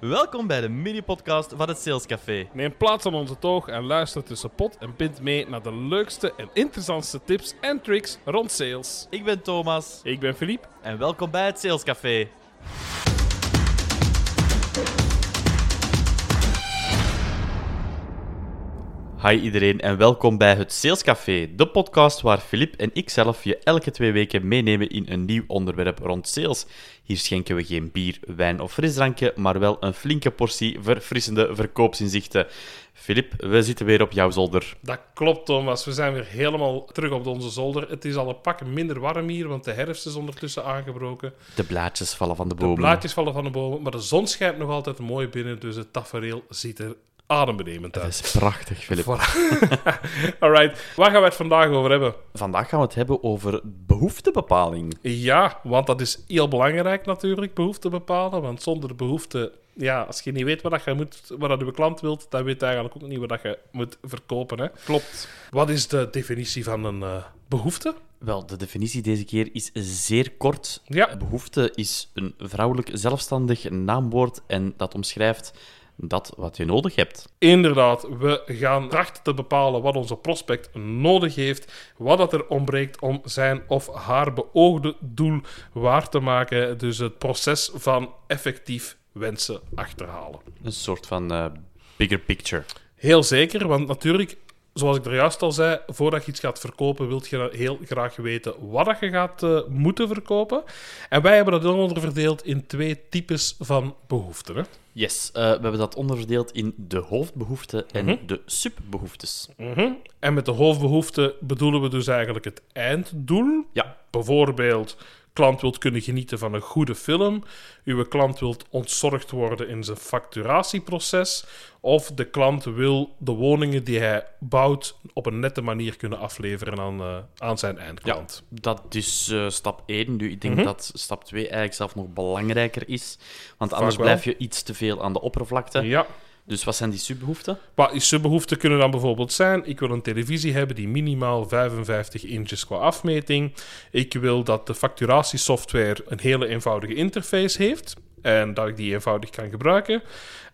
Welkom bij de mini-podcast van het Sales Café. Neem plaats aan onze toog en luister tussen pot en pint mee naar de leukste en interessantste tips en tricks rond sales. Ik ben Thomas Ik ben Philippe. en welkom bij het Sales Café. Hi iedereen en welkom bij het Sales Café, de podcast waar Filip en ik zelf je elke twee weken meenemen in een nieuw onderwerp rond sales. Hier schenken we geen bier, wijn of frisdrankje, maar wel een flinke portie verfrissende verkoopsinzichten. Filip, we zitten weer op jouw zolder. Dat klopt, Thomas. We zijn weer helemaal terug op onze zolder. Het is al een pak minder warm hier, want de herfst is ondertussen aangebroken. De blaadjes vallen van de De bomen. blaadjes vallen van de bomen, maar de zon schijnt nog altijd mooi binnen, dus het tafereel ziet er adembenemend Dat uit. is prachtig, Filip. Alright, waar gaan we het vandaag over hebben? Vandaag gaan we het hebben over behoeftebepaling. Ja, want dat is heel belangrijk natuurlijk, behoefte bepalen. Want zonder behoefte, ja, als je niet weet wat, dat je moet, wat dat je klant wilt, dan weet je eigenlijk ook niet wat dat je moet verkopen. Hè. Klopt. Wat is de definitie van een eh, behoefte? Wel, de definitie deze keer is zeer kort. Ja. Behoefte is een vrouwelijk zelfstandig naamwoord en dat omschrijft dat wat je nodig hebt. Inderdaad, we gaan trachten te bepalen wat onze prospect nodig heeft, wat dat er ontbreekt om zijn of haar beoogde doel waar te maken. Dus het proces van effectief wensen achterhalen. Een soort van eh, bigger picture. Heel zeker, want natuurlijk, zoals ik er juist al zei, voordat je iets gaat verkopen, wilt je heel graag weten wat dat je gaat eh, moeten verkopen. En wij hebben dat dan onderverdeeld in twee types van behoeften. Hè? Yes, eh, we hebben dat onderverdeeld in de hoofdbehoeften en Mhm. de subbehoeftes. Mhm. En met de hoofdbehoefte bedoelen we dus eigenlijk het einddoel. Ja, Bijvoorbeeld, klant wilt kunnen genieten van een goede film. Uw klant wilt ontzorgd worden in zijn facturatieproces. Of de klant wil de woningen die hij bouwt op een nette manier kunnen afleveren aan, eh, aan zijn eindklant. dat is eh, stap 1. Nu, ik denk Mhm. dat stap 2 eigenlijk zelf nog belangrijker is. Want anders blijf je iets te veel aan de oppervlakte. Ja. Dus wat zijn die subbehoeften? Maar die subbehoeften kunnen dan bijvoorbeeld zijn: ik wil een televisie hebben die minimaal 55 inches qua afmeting. Ik wil dat de facturatiesoftware een hele eenvoudige interface heeft en dat ik die eenvoudig kan gebruiken.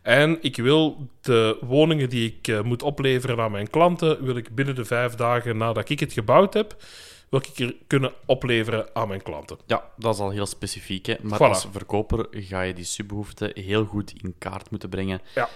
En ik wil de woningen die ik eh, moet opleveren aan mijn klanten, wil ik binnen de vijf dagen nadat ik het gebouwd heb, wil ik er kunnen opleveren aan mijn klanten. Ja, dat is al heel specifiek. Hè? Maar Voilà. als verkoper ga je die subbehoeften heel goed in kaart moeten brengen. Ja.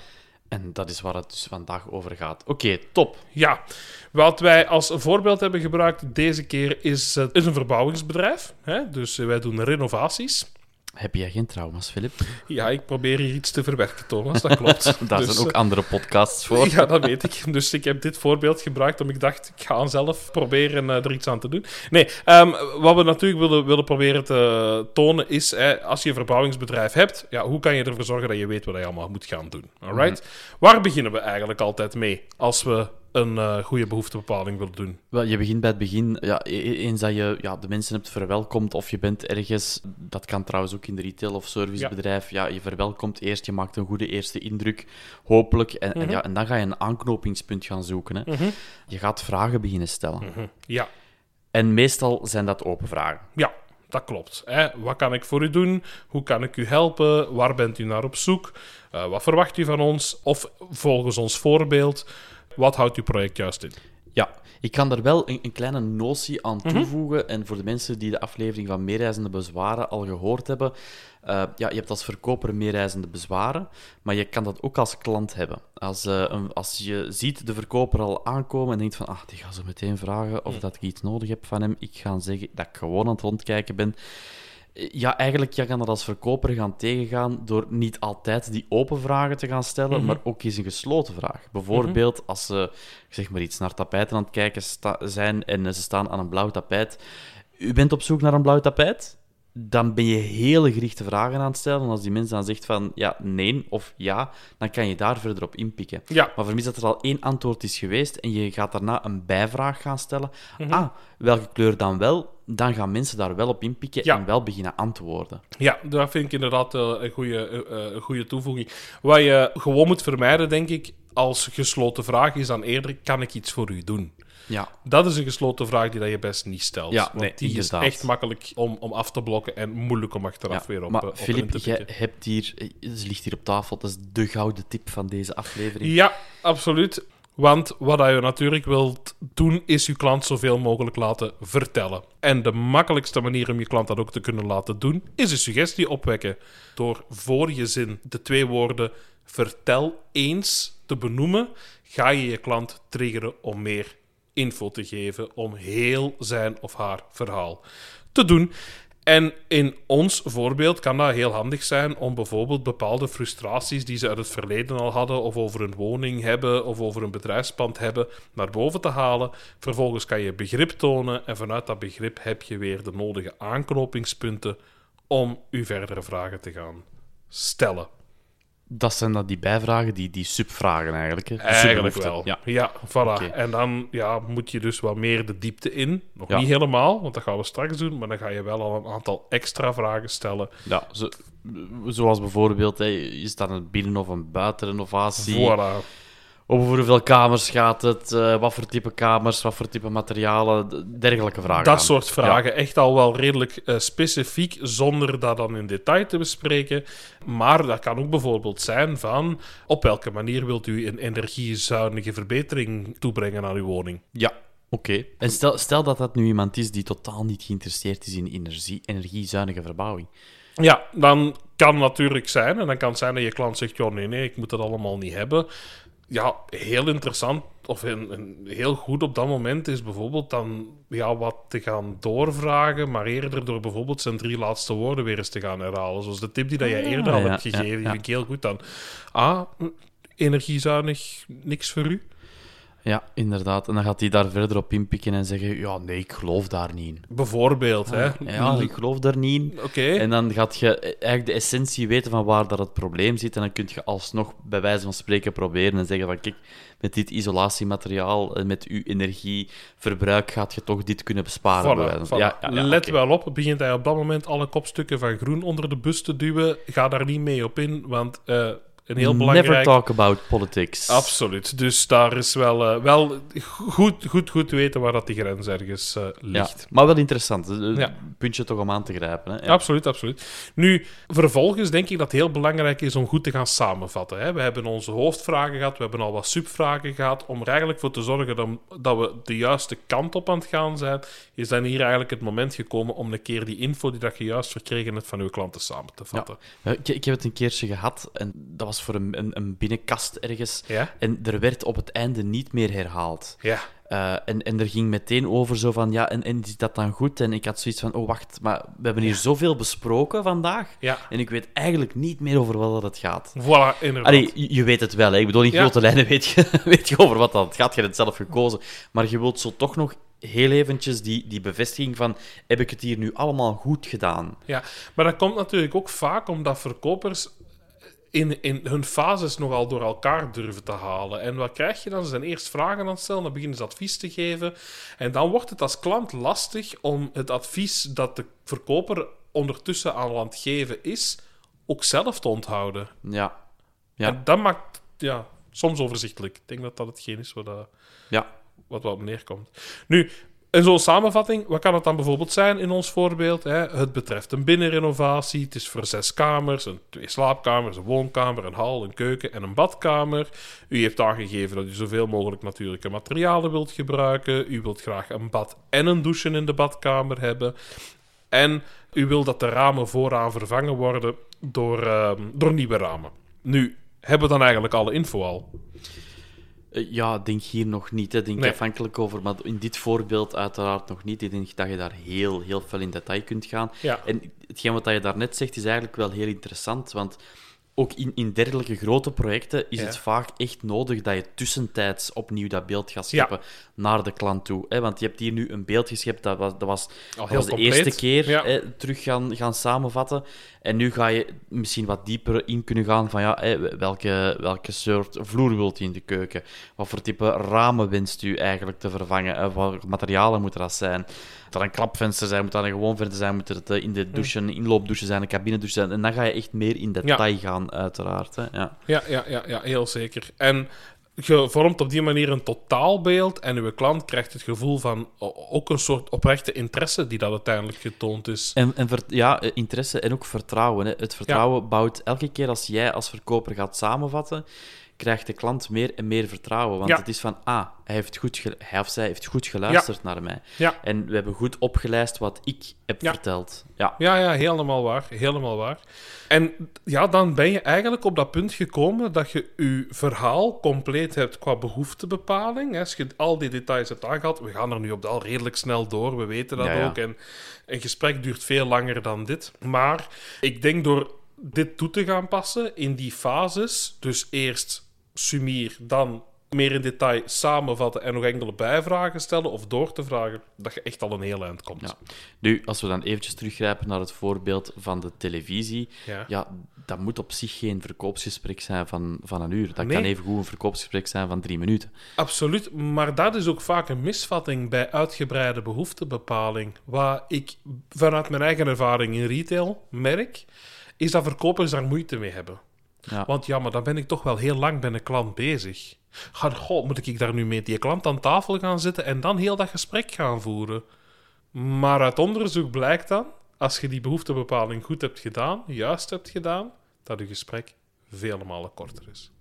En dat is waar het dus vandaag over gaat. Oké, top. Ja, wat wij als voorbeeld hebben gebruikt deze keer is, eh, is een verbouwingsbedrijf. Hè? Dus eh, wij doen renovaties. Heb jij geen trauma's, Filip? Ja, ik probeer hier iets te verwerken, Thomas. Dat klopt. Daar Dus, zijn ook eh, andere podcasts voor. Ja, dat weet ik. Dus ik heb dit voorbeeld gebruikt omdat ik dacht, ik ga zelf proberen eh, er iets aan te doen. Nee, ehm, wat we natuurlijk willen, willen proberen te tonen is, hè, als je een verbouwingsbedrijf hebt, ja, hoe kan je ervoor zorgen dat je weet wat je allemaal moet gaan doen? Alright? Waar beginnen we eigenlijk altijd mee als we een eh, goede behoeftebepaling willen doen? Wel, je begint bij het begin. Ja, e- e- eens dat je ja, de mensen hebt verwelkomd of je bent ergens, dat kan trouwens ook in de retail- of servicebedrijf, ja. je verwelkomt eerst, je maakt een goede eerste indruk, hopelijk. En, en, ja, en dan ga je een aanknopingspunt gaan zoeken. Hè. Je gaat vragen beginnen stellen. Hm, Ja, En meestal zijn dat open vragen. Ja, dat klopt. Hè. Wat kan ik voor u doen? Hoe kan ik u helpen? Waar bent u naar op zoek? Eh, wat verwacht u van ons? Of volgens ons voorbeeld, wat houdt uw project juist in? Ja, ik kan daar wel een, een kleine notie aan Mhm. toevoegen. En voor de mensen die de aflevering van Meereizende Bezwaren al gehoord hebben. eh, ja, je hebt als verkoper meereizende bezwaren, maar je kan dat ook als klant hebben. Als, eh, een- als je ziet de verkoper al aankomen en denkt van, ah, die gaat zo meteen vragen of dat ik iets nodig heb van hem, ik ga zeggen dat ik gewoon aan het rondkijken ben. Eh, Ja, eigenlijk je kan dat als verkoper gaan tegengaan door niet altijd die open vragen te gaan stellen, maar ook eens een gesloten vraag. Bijvoorbeeld als ze, ik zeg maar iets, naar tapijten aan het kijken zijn en eh, ze staan aan een blauw tapijt. U bent op zoek naar een blauw tapijt? Dan ben je hele gerichte vragen aan het stellen. En als die mensen dan zegt van ja, nee of ja, dan kan je daar verder op inpikken. Ja. Maar vermis dat er al één antwoord is geweest en je gaat daarna een bijvraag gaan stellen. Mhm. Ah, welke kleur dan wel? Dan gaan mensen daar wel op inpikken Ja. en wel beginnen antwoorden. Ja, dat vind ik inderdaad eh, een goede, eh, eh, een goede toevoeging. Wat je gewoon moet vermijden, denk ik, als gesloten vraag is dan eerder: kan ik iets voor u doen? Ja, Dat is een gesloten vraag die dat je best niet stelt. Ja, want nee, die inderdaad. is echt makkelijk om, om af te blokken en moeilijk om achteraf ja. weer op, maar op Filip, jij hebt hier, ze ligt hier op tafel, dat is de gouden tip van deze aflevering. Ja, absoluut. Want wat je natuurlijk wilt doen, is je klant zoveel mogelijk laten vertellen. En de makkelijkste manier om je klant dat ook te kunnen laten doen, is een suggestie opwekken. Door voor je zin de twee woorden vertel eens te benoemen, ga je je klant triggeren om meer info te geven, om heel zijn of haar verhaal te doen. En in ons voorbeeld kan dat heel handig zijn om bijvoorbeeld bepaalde frustraties die ze uit het verleden al hadden, of over een woning hebben, of over een bedrijfspand hebben, naar boven te halen. Vervolgens kan je begrip tonen en vanuit dat begrip heb je weer de nodige aanknopingspunten om u verdere vragen te gaan stellen. Dat zijn dan die bijvragen, die, die subvragen eigenlijk. Hè? Eigenlijk wel. Ja. Ja, voilà. En dan ja, moet je dus wat meer de diepte in. Nog Ja. niet helemaal, want dat gaan we straks doen. Maar dan ga je wel al een aantal extra vragen stellen. Ja, zo, zoals bijvoorbeeld, hè, is dat een binnen- of een buitenrenovatie? Voilà. Over hoeveel kamers gaat het? eh, wat voor type kamers? Wat voor type materialen? Dergelijke vragen. Dat soort vragen. Echt al wel redelijk eh, specifiek, zonder dat dan in detail te bespreken. Maar dat kan ook bijvoorbeeld zijn van... op welke manier wilt u een energiezuinige verbetering toebrengen aan uw woning? Ja, oké. En stel, stel dat dat nu iemand is die totaal niet geïnteresseerd is in energie, energiezuinige verbouwing. Ja, dan kan natuurlijk zijn, en dan kan het zijn dat je klant zegt, joh, nee, nee, ik moet dat allemaal niet hebben. Ja, heel interessant, of een, een- heel goed op dat moment is bijvoorbeeld dan ja, wat te gaan doorvragen, maar eerder door bijvoorbeeld zijn drie laatste woorden weer eens te gaan herhalen. Zoals de tip die dat jij Ah, eerder al ja, hebt ja, gegeven, die vind ik heel goed dan. Ah, energiezuinig, niks voor u? Ja, inderdaad. En dan gaat hij daar verder op inpikken en zeggen: Ja, nee, ik geloof daar niet in. Bijvoorbeeld, hè. Ja, ik geloof daar niet in. Oké. En dan gaat je eigenlijk de essentie weten van waar dat het probleem zit. En dan kun je alsnog bij wijze van spreken proberen en zeggen van kijk, met dit isolatiemateriaal en met uw energieverbruik gaat je toch dit kunnen besparen. Voilà. Ja, ja, ja, Let wel op, begint hij op dat moment alle kopstukken van groen onder de bus te duwen, ga daar niet mee op in, want eh, een heel belangrijk... Never talk about politics. Absoluut. Dus daar is wel, eh, wel goed, goed, goed weten waar dat die grens ergens eh, Ja, ligt. maar wel interessant. Een Ja. puntje toch om aan te grijpen. Hè? Ja. Absoluut, absoluut. Nu, vervolgens denk ik dat het heel belangrijk is om goed te gaan samenvatten. Hè. We hebben onze hoofdvragen gehad, we hebben al wat subvragen gehad. Om er eigenlijk voor te zorgen dat, we de juiste kant op aan het gaan zijn, is dan hier eigenlijk het moment gekomen om een keer die info die dat je juist verkregen hebt van uw klanten samen te vatten. Ja, Ik, ik heb het een keertje gehad en dat was voor een, een, een binnenkast ergens. Ja? En er werd op het einde niet meer herhaald. Ja. Eh, en, en er ging meteen over zo van, ja, en, en is dat dan goed? En ik had zoiets van, oh wacht, maar we hebben hier zoveel besproken vandaag. Ja. En ik weet eigenlijk niet meer over wat dat het gaat. Voilà, inderdaad. Allee, je, je weet het wel, hè. ik bedoel, in Ja. grote lijnen weet je, weet je over wat dat gaat. Je hebt het zelf gekozen. Maar je wilt zo toch nog heel eventjes die, die bevestiging van, heb ik het hier nu allemaal goed gedaan? Ja, maar dat komt natuurlijk ook vaak omdat verkopers in, in hun fases nogal door elkaar durven te halen. En wat krijg je dan? Ze zijn eerst vragen aan het stellen, dan beginnen ze advies te geven. En dan wordt het als klant lastig om het advies dat de verkoper ondertussen aan het geven is, ook zelf te onthouden. Ja. Ja. En dat maakt ja, soms overzichtelijk. Ik denk dat dat hetgeen is wat, dat- Ja. wat wel op neerkomt. Nu, in zo'n samenvatting, wat kan het dan bijvoorbeeld zijn in ons voorbeeld? Hè? Het betreft een binnenrenovatie. Het is voor zes kamers, een, twee slaapkamers, een woonkamer, een hal, een keuken en een badkamer. U heeft aangegeven dat u zoveel mogelijk natuurlijke materialen wilt gebruiken. U wilt graag een bad en een douche in de badkamer hebben. En u wil dat de ramen vooraan vervangen worden door, ehm, door nieuwe ramen. Nu, hebben we dan eigenlijk alle info al? Eh, Ja, denk hier nog niet. Hè. Denk Nee. afhankelijk over, maar in dit voorbeeld uiteraard nog niet. Ik denk dat je daar heel, heel veel in detail kunt gaan. Ja. En hetgeen wat je daarnet zegt is eigenlijk wel heel interessant, want ook in, in dergelijke grote projecten is Ja. het vaak echt nodig dat je tussentijds opnieuw dat beeld gaat scheppen naar de klant toe. Hè? Want je hebt hier nu een beeld geschept, dat was, dat was, dat was de eerste keer Ja. hè, terug gaan, gaan samenvatten. En nu ga je misschien wat dieper in kunnen gaan van ja, hè, welke, welke soort vloer wilt u in de keuken? Wat voor type ramen wenst u eigenlijk te vervangen? Eh, Wat materialen moeten dat zijn? Moet dat een klapvenster zijn? Moet dat een gewoon venster zijn? Moet het eh, in de douche een inloopdouche zijn? Een cabinedouche zijn? En dan ga je echt meer in detail gaan, uiteraard. Hè? Ja. Ja, ja, ja, ja, heel zeker. En je vormt op die manier een totaalbeeld en uw klant krijgt het gevoel van ook een soort oprechte interesse die dat uiteindelijk getoond is. En, en ver- ja, eh, interesse en ook vertrouwen. Hè. Het vertrouwen bouwt elke keer als jij als verkoper gaat samenvatten, krijgt de klant meer en meer vertrouwen. Want Ja. het is van, ah, hij, heeft goed hij of zij heeft goed geluisterd naar mij. Ja. En we hebben goed opgelijst wat ik heb verteld. Ja. Ja, ja, helemaal waar. Helemaal waar. En ja, dan ben je eigenlijk op dat punt gekomen dat je je verhaal compleet hebt qua behoeftebepaling. Als je al die details hebt aangehad, we gaan er nu op de al redelijk snel door, we weten dat ook. En een gesprek duurt veel langer dan dit. Maar ik denk door dit toe te gaan passen in die fases, dus eerst sumier, dan meer in detail samenvatten en nog enkele bijvragen stellen of door te vragen, dat je echt al een heel eind komt. Ja. Nu, als we dan eventjes teruggrijpen naar het voorbeeld van de televisie, Ja. ja, dat moet op zich geen verkoopsgesprek zijn van, van een uur. Dat Nee. kan even goed een verkoopsgesprek zijn van drie minuten. Absoluut, maar dat is ook vaak een misvatting bij uitgebreide behoeftebepaling. Wat ik vanuit mijn eigen ervaring in retail merk, is dat verkopers daar moeite mee hebben. Ja. Want ja, maar dan ben ik toch wel heel lang bij een klant bezig. Goh, moet ik daar nu met die klant aan tafel gaan zitten en dan heel dat gesprek gaan voeren? Maar uit onderzoek blijkt dan, als je die behoeftebepaling goed hebt gedaan, juist hebt gedaan, dat je gesprek vele malen korter is.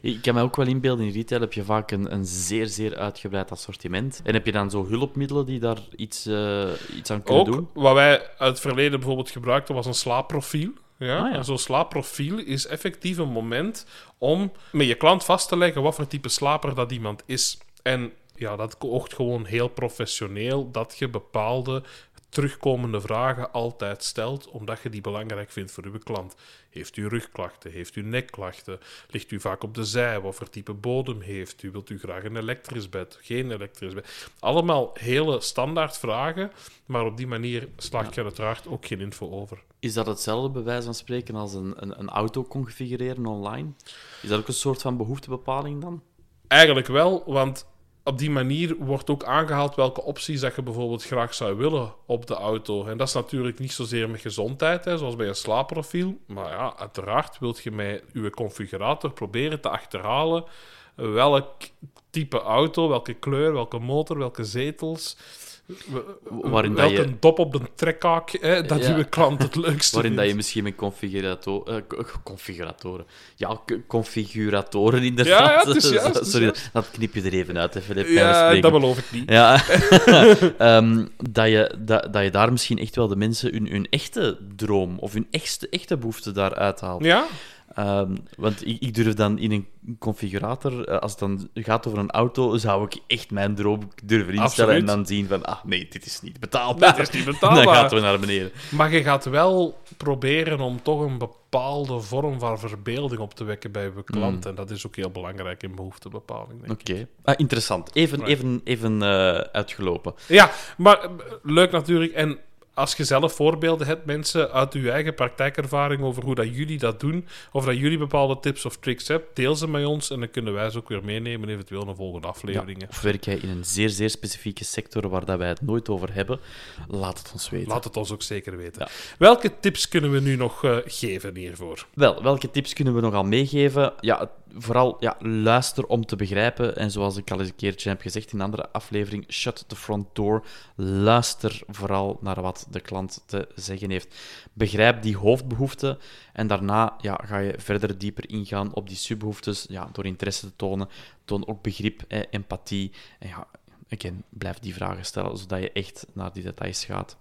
Ik kan me ook wel inbeelden, in retail heb je vaak een, een zeer, zeer uitgebreid assortiment. En heb je dan zo hulpmiddelen die daar iets, eh, iets aan kunnen Ook doen? wat wij uit het verleden bijvoorbeeld gebruikten was een slaapprofiel. Ja? Ah, ja. Zo'n slaapprofiel is effectief een moment om met je klant vast te leggen wat voor type slaper dat iemand is. En ja, dat oogt gewoon heel professioneel dat je bepaalde terugkomende vragen altijd stelt, omdat je die belangrijk vindt voor uw klant. Heeft u rugklachten? Heeft u nekklachten? Ligt u vaak op de zij? Wat voor type bodem heeft u? Wilt u graag een elektrisch bed? Geen elektrisch bed? Allemaal hele standaard vragen, maar op die manier slaag je uiteraard ook geen info over. Is dat hetzelfde bij wijze van spreken als een, een, een auto configureren online? Is dat ook een soort van behoeftebepaling dan? Eigenlijk wel, want op die manier wordt ook aangehaald welke opties dat je bijvoorbeeld graag zou willen op de auto. En dat is natuurlijk niet zozeer met gezondheid, hè, zoals bij een slaapprofiel. Maar ja, uiteraard wilt je met je configurator proberen te achterhalen welk type auto, welke kleur, welke motor, welke zetels. Waarin dat je- dop op de trekhaak hè, dat Ja. uw klant het leukste Waarin dat je misschien met eh, co- configuratoren... Ja, configuratoren inderdaad. Ja, ja, het is juist, het is Sorry, dat knip je er even uit, even van Ja, dat beloof ik niet. Ja, Ehm, dat, je, dat, dat je daar misschien echt wel de mensen hun, hun echte droom of hun echte, echte behoefte daar uithaalt. Ja, Ehm, want ik, ik durf dan in een configurator, eh, als het dan gaat over een auto, zou ik echt mijn droom durven instellen Absoluut. en dan zien van, ah nee, dit is niet betaalbaar. dat is niet dan betaalbaar. gaat we naar beneden. Maar je gaat wel proberen om toch een bepaalde vorm van verbeelding op te wekken bij je klant. Hmm. En dat is ook heel belangrijk in behoeftebepaling. Denk ik. Oké. Ah, interessant. Even, Right. even, even eh, uitgelopen. Ja, maar eh, leuk natuurlijk. En als je zelf voorbeelden hebt, mensen uit uw eigen praktijkervaring over hoe dat jullie dat doen, of dat jullie bepaalde tips of tricks hebt, deel ze met ons en dan kunnen wij ze ook weer meenemen, eventueel in een volgende Ja, aflevering. hè. of werk jij in een zeer, zeer specifieke sector waar dat wij het nooit over hebben? Laat het ons weten. Laat het ons ook zeker weten. Ja. Welke tips kunnen we nu nog eh, geven hiervoor? Wel, welke tips kunnen we nog al meegeven? Ja, vooral ja, luister om te begrijpen. En zoals ik al eens een keertje heb gezegd in een andere aflevering, shut the front door. Luister vooral naar wat de klant te zeggen heeft. Begrijp die hoofdbehoeften en daarna ja, ga je verder dieper ingaan op die subbehoeftes ja, door interesse te tonen. Toon ook begrip, eh, empathie en ja, again, blijf die vragen stellen, zodat je echt naar die details gaat.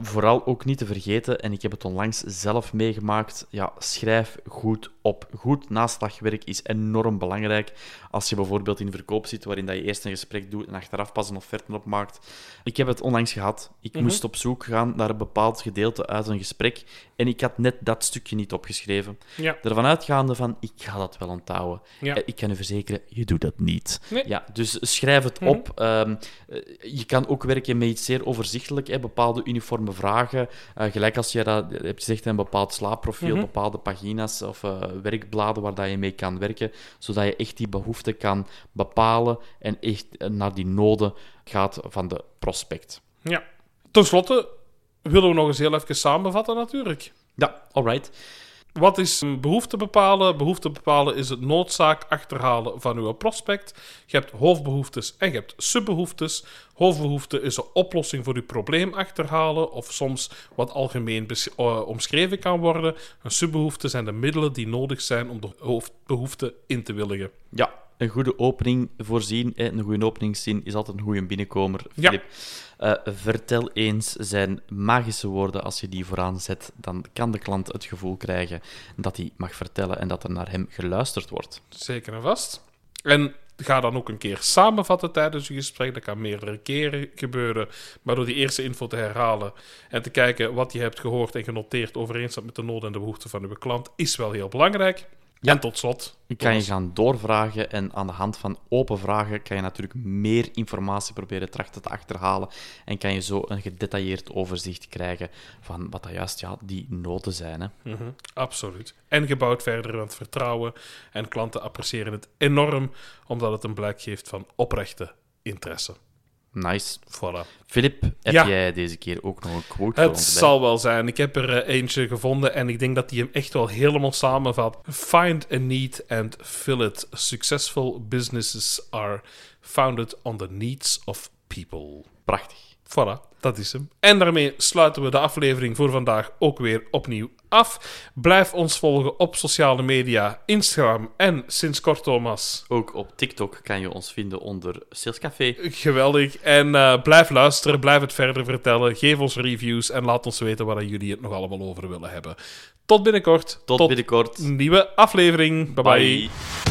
Vooral ook niet te vergeten, en ik heb het onlangs zelf meegemaakt, ja, schrijf goed op. Goed naslagwerk is enorm belangrijk. Als je bijvoorbeeld in verkoop zit, waarin dat je eerst een gesprek doet en achteraf pas een offerte opmaakt. Ik heb het onlangs gehad. Ik moest op zoek gaan naar een bepaald gedeelte uit een gesprek en ik had net dat stukje niet opgeschreven. Ja. Ervan uitgaande van, ik ga dat wel onthouden. Ja. Eh, Ik kan u verzekeren, je doet dat niet. Nee. Ja, dus schrijf het Mhm. op. Ehm, eh, je kan ook werken met iets zeer overzichtelijk, hè, bepaalde uniforme vragen. Eh, gelijk als je dat hebt gezegd, een bepaald slaapprofiel, Mhm. bepaalde pagina's of werkbladen waar dat je mee kan werken, zodat je echt die behoefte kan bepalen en echt naar die noden gaat van de prospect. Ja. Ten slotte willen we nog eens heel even samenvatten, natuurlijk. Ja, alright. Wat is een behoefte bepalen? Behoefte bepalen is het noodzaak achterhalen van uw prospect. Je hebt hoofdbehoeftes en je hebt subbehoeftes. Hoofdbehoefte is een oplossing voor uw probleem achterhalen, of soms wat algemeen uh, omschreven kan worden. Een subbehoefte zijn de middelen die nodig zijn om de hoofdbehoefte in te willigen. Ja, een goede opening voorzien. Een goede openingszin is altijd een goede binnenkomer. Filip, ja. uh, vertel eens zijn magische woorden. Als je die vooraan zet, dan kan de klant het gevoel krijgen dat hij mag vertellen en dat er naar hem geluisterd wordt. Zeker en vast. En ga dan ook een keer samenvatten tijdens je gesprek. Dat kan meerdere keren gebeuren. Maar door die eerste info te herhalen en te kijken wat je hebt gehoord en genoteerd overeenstaat met de noden en de behoeften van uw klant, is wel heel belangrijk. Ja. En tot slot. Kan je gaan doorvragen en aan de hand van open vragen kan je natuurlijk meer informatie proberen trachten te achterhalen en kan je zo een gedetailleerd overzicht krijgen van wat dat juist ja, die noten zijn. Hè. Mhm, absoluut. En gebouwd verder aan het vertrouwen en klanten appreciëren het enorm omdat het een blijk geeft van oprechte interesse. Nice. Voilà. Filip, heb jij deze keer ook nog een quote Het zal wel zijn. Ik heb er uh, eentje gevonden en ik denk dat die hem echt wel helemaal samenvat. Find a need and fill it. Successful businesses are founded on the needs of people. Prachtig. Voilà. Dat is hem. En daarmee sluiten we de aflevering voor vandaag ook weer opnieuw af. Blijf ons volgen op sociale media, Instagram en sinds kort Thomas. Ook op TikTok kan je ons vinden onder Salescafé. Geweldig. En uh, blijf luisteren, blijf het verder vertellen. Geef ons reviews en laat ons weten waar jullie het nog allemaal over willen hebben. Tot binnenkort. Tot, binnenkort. Nieuwe aflevering. bye. bye. bye.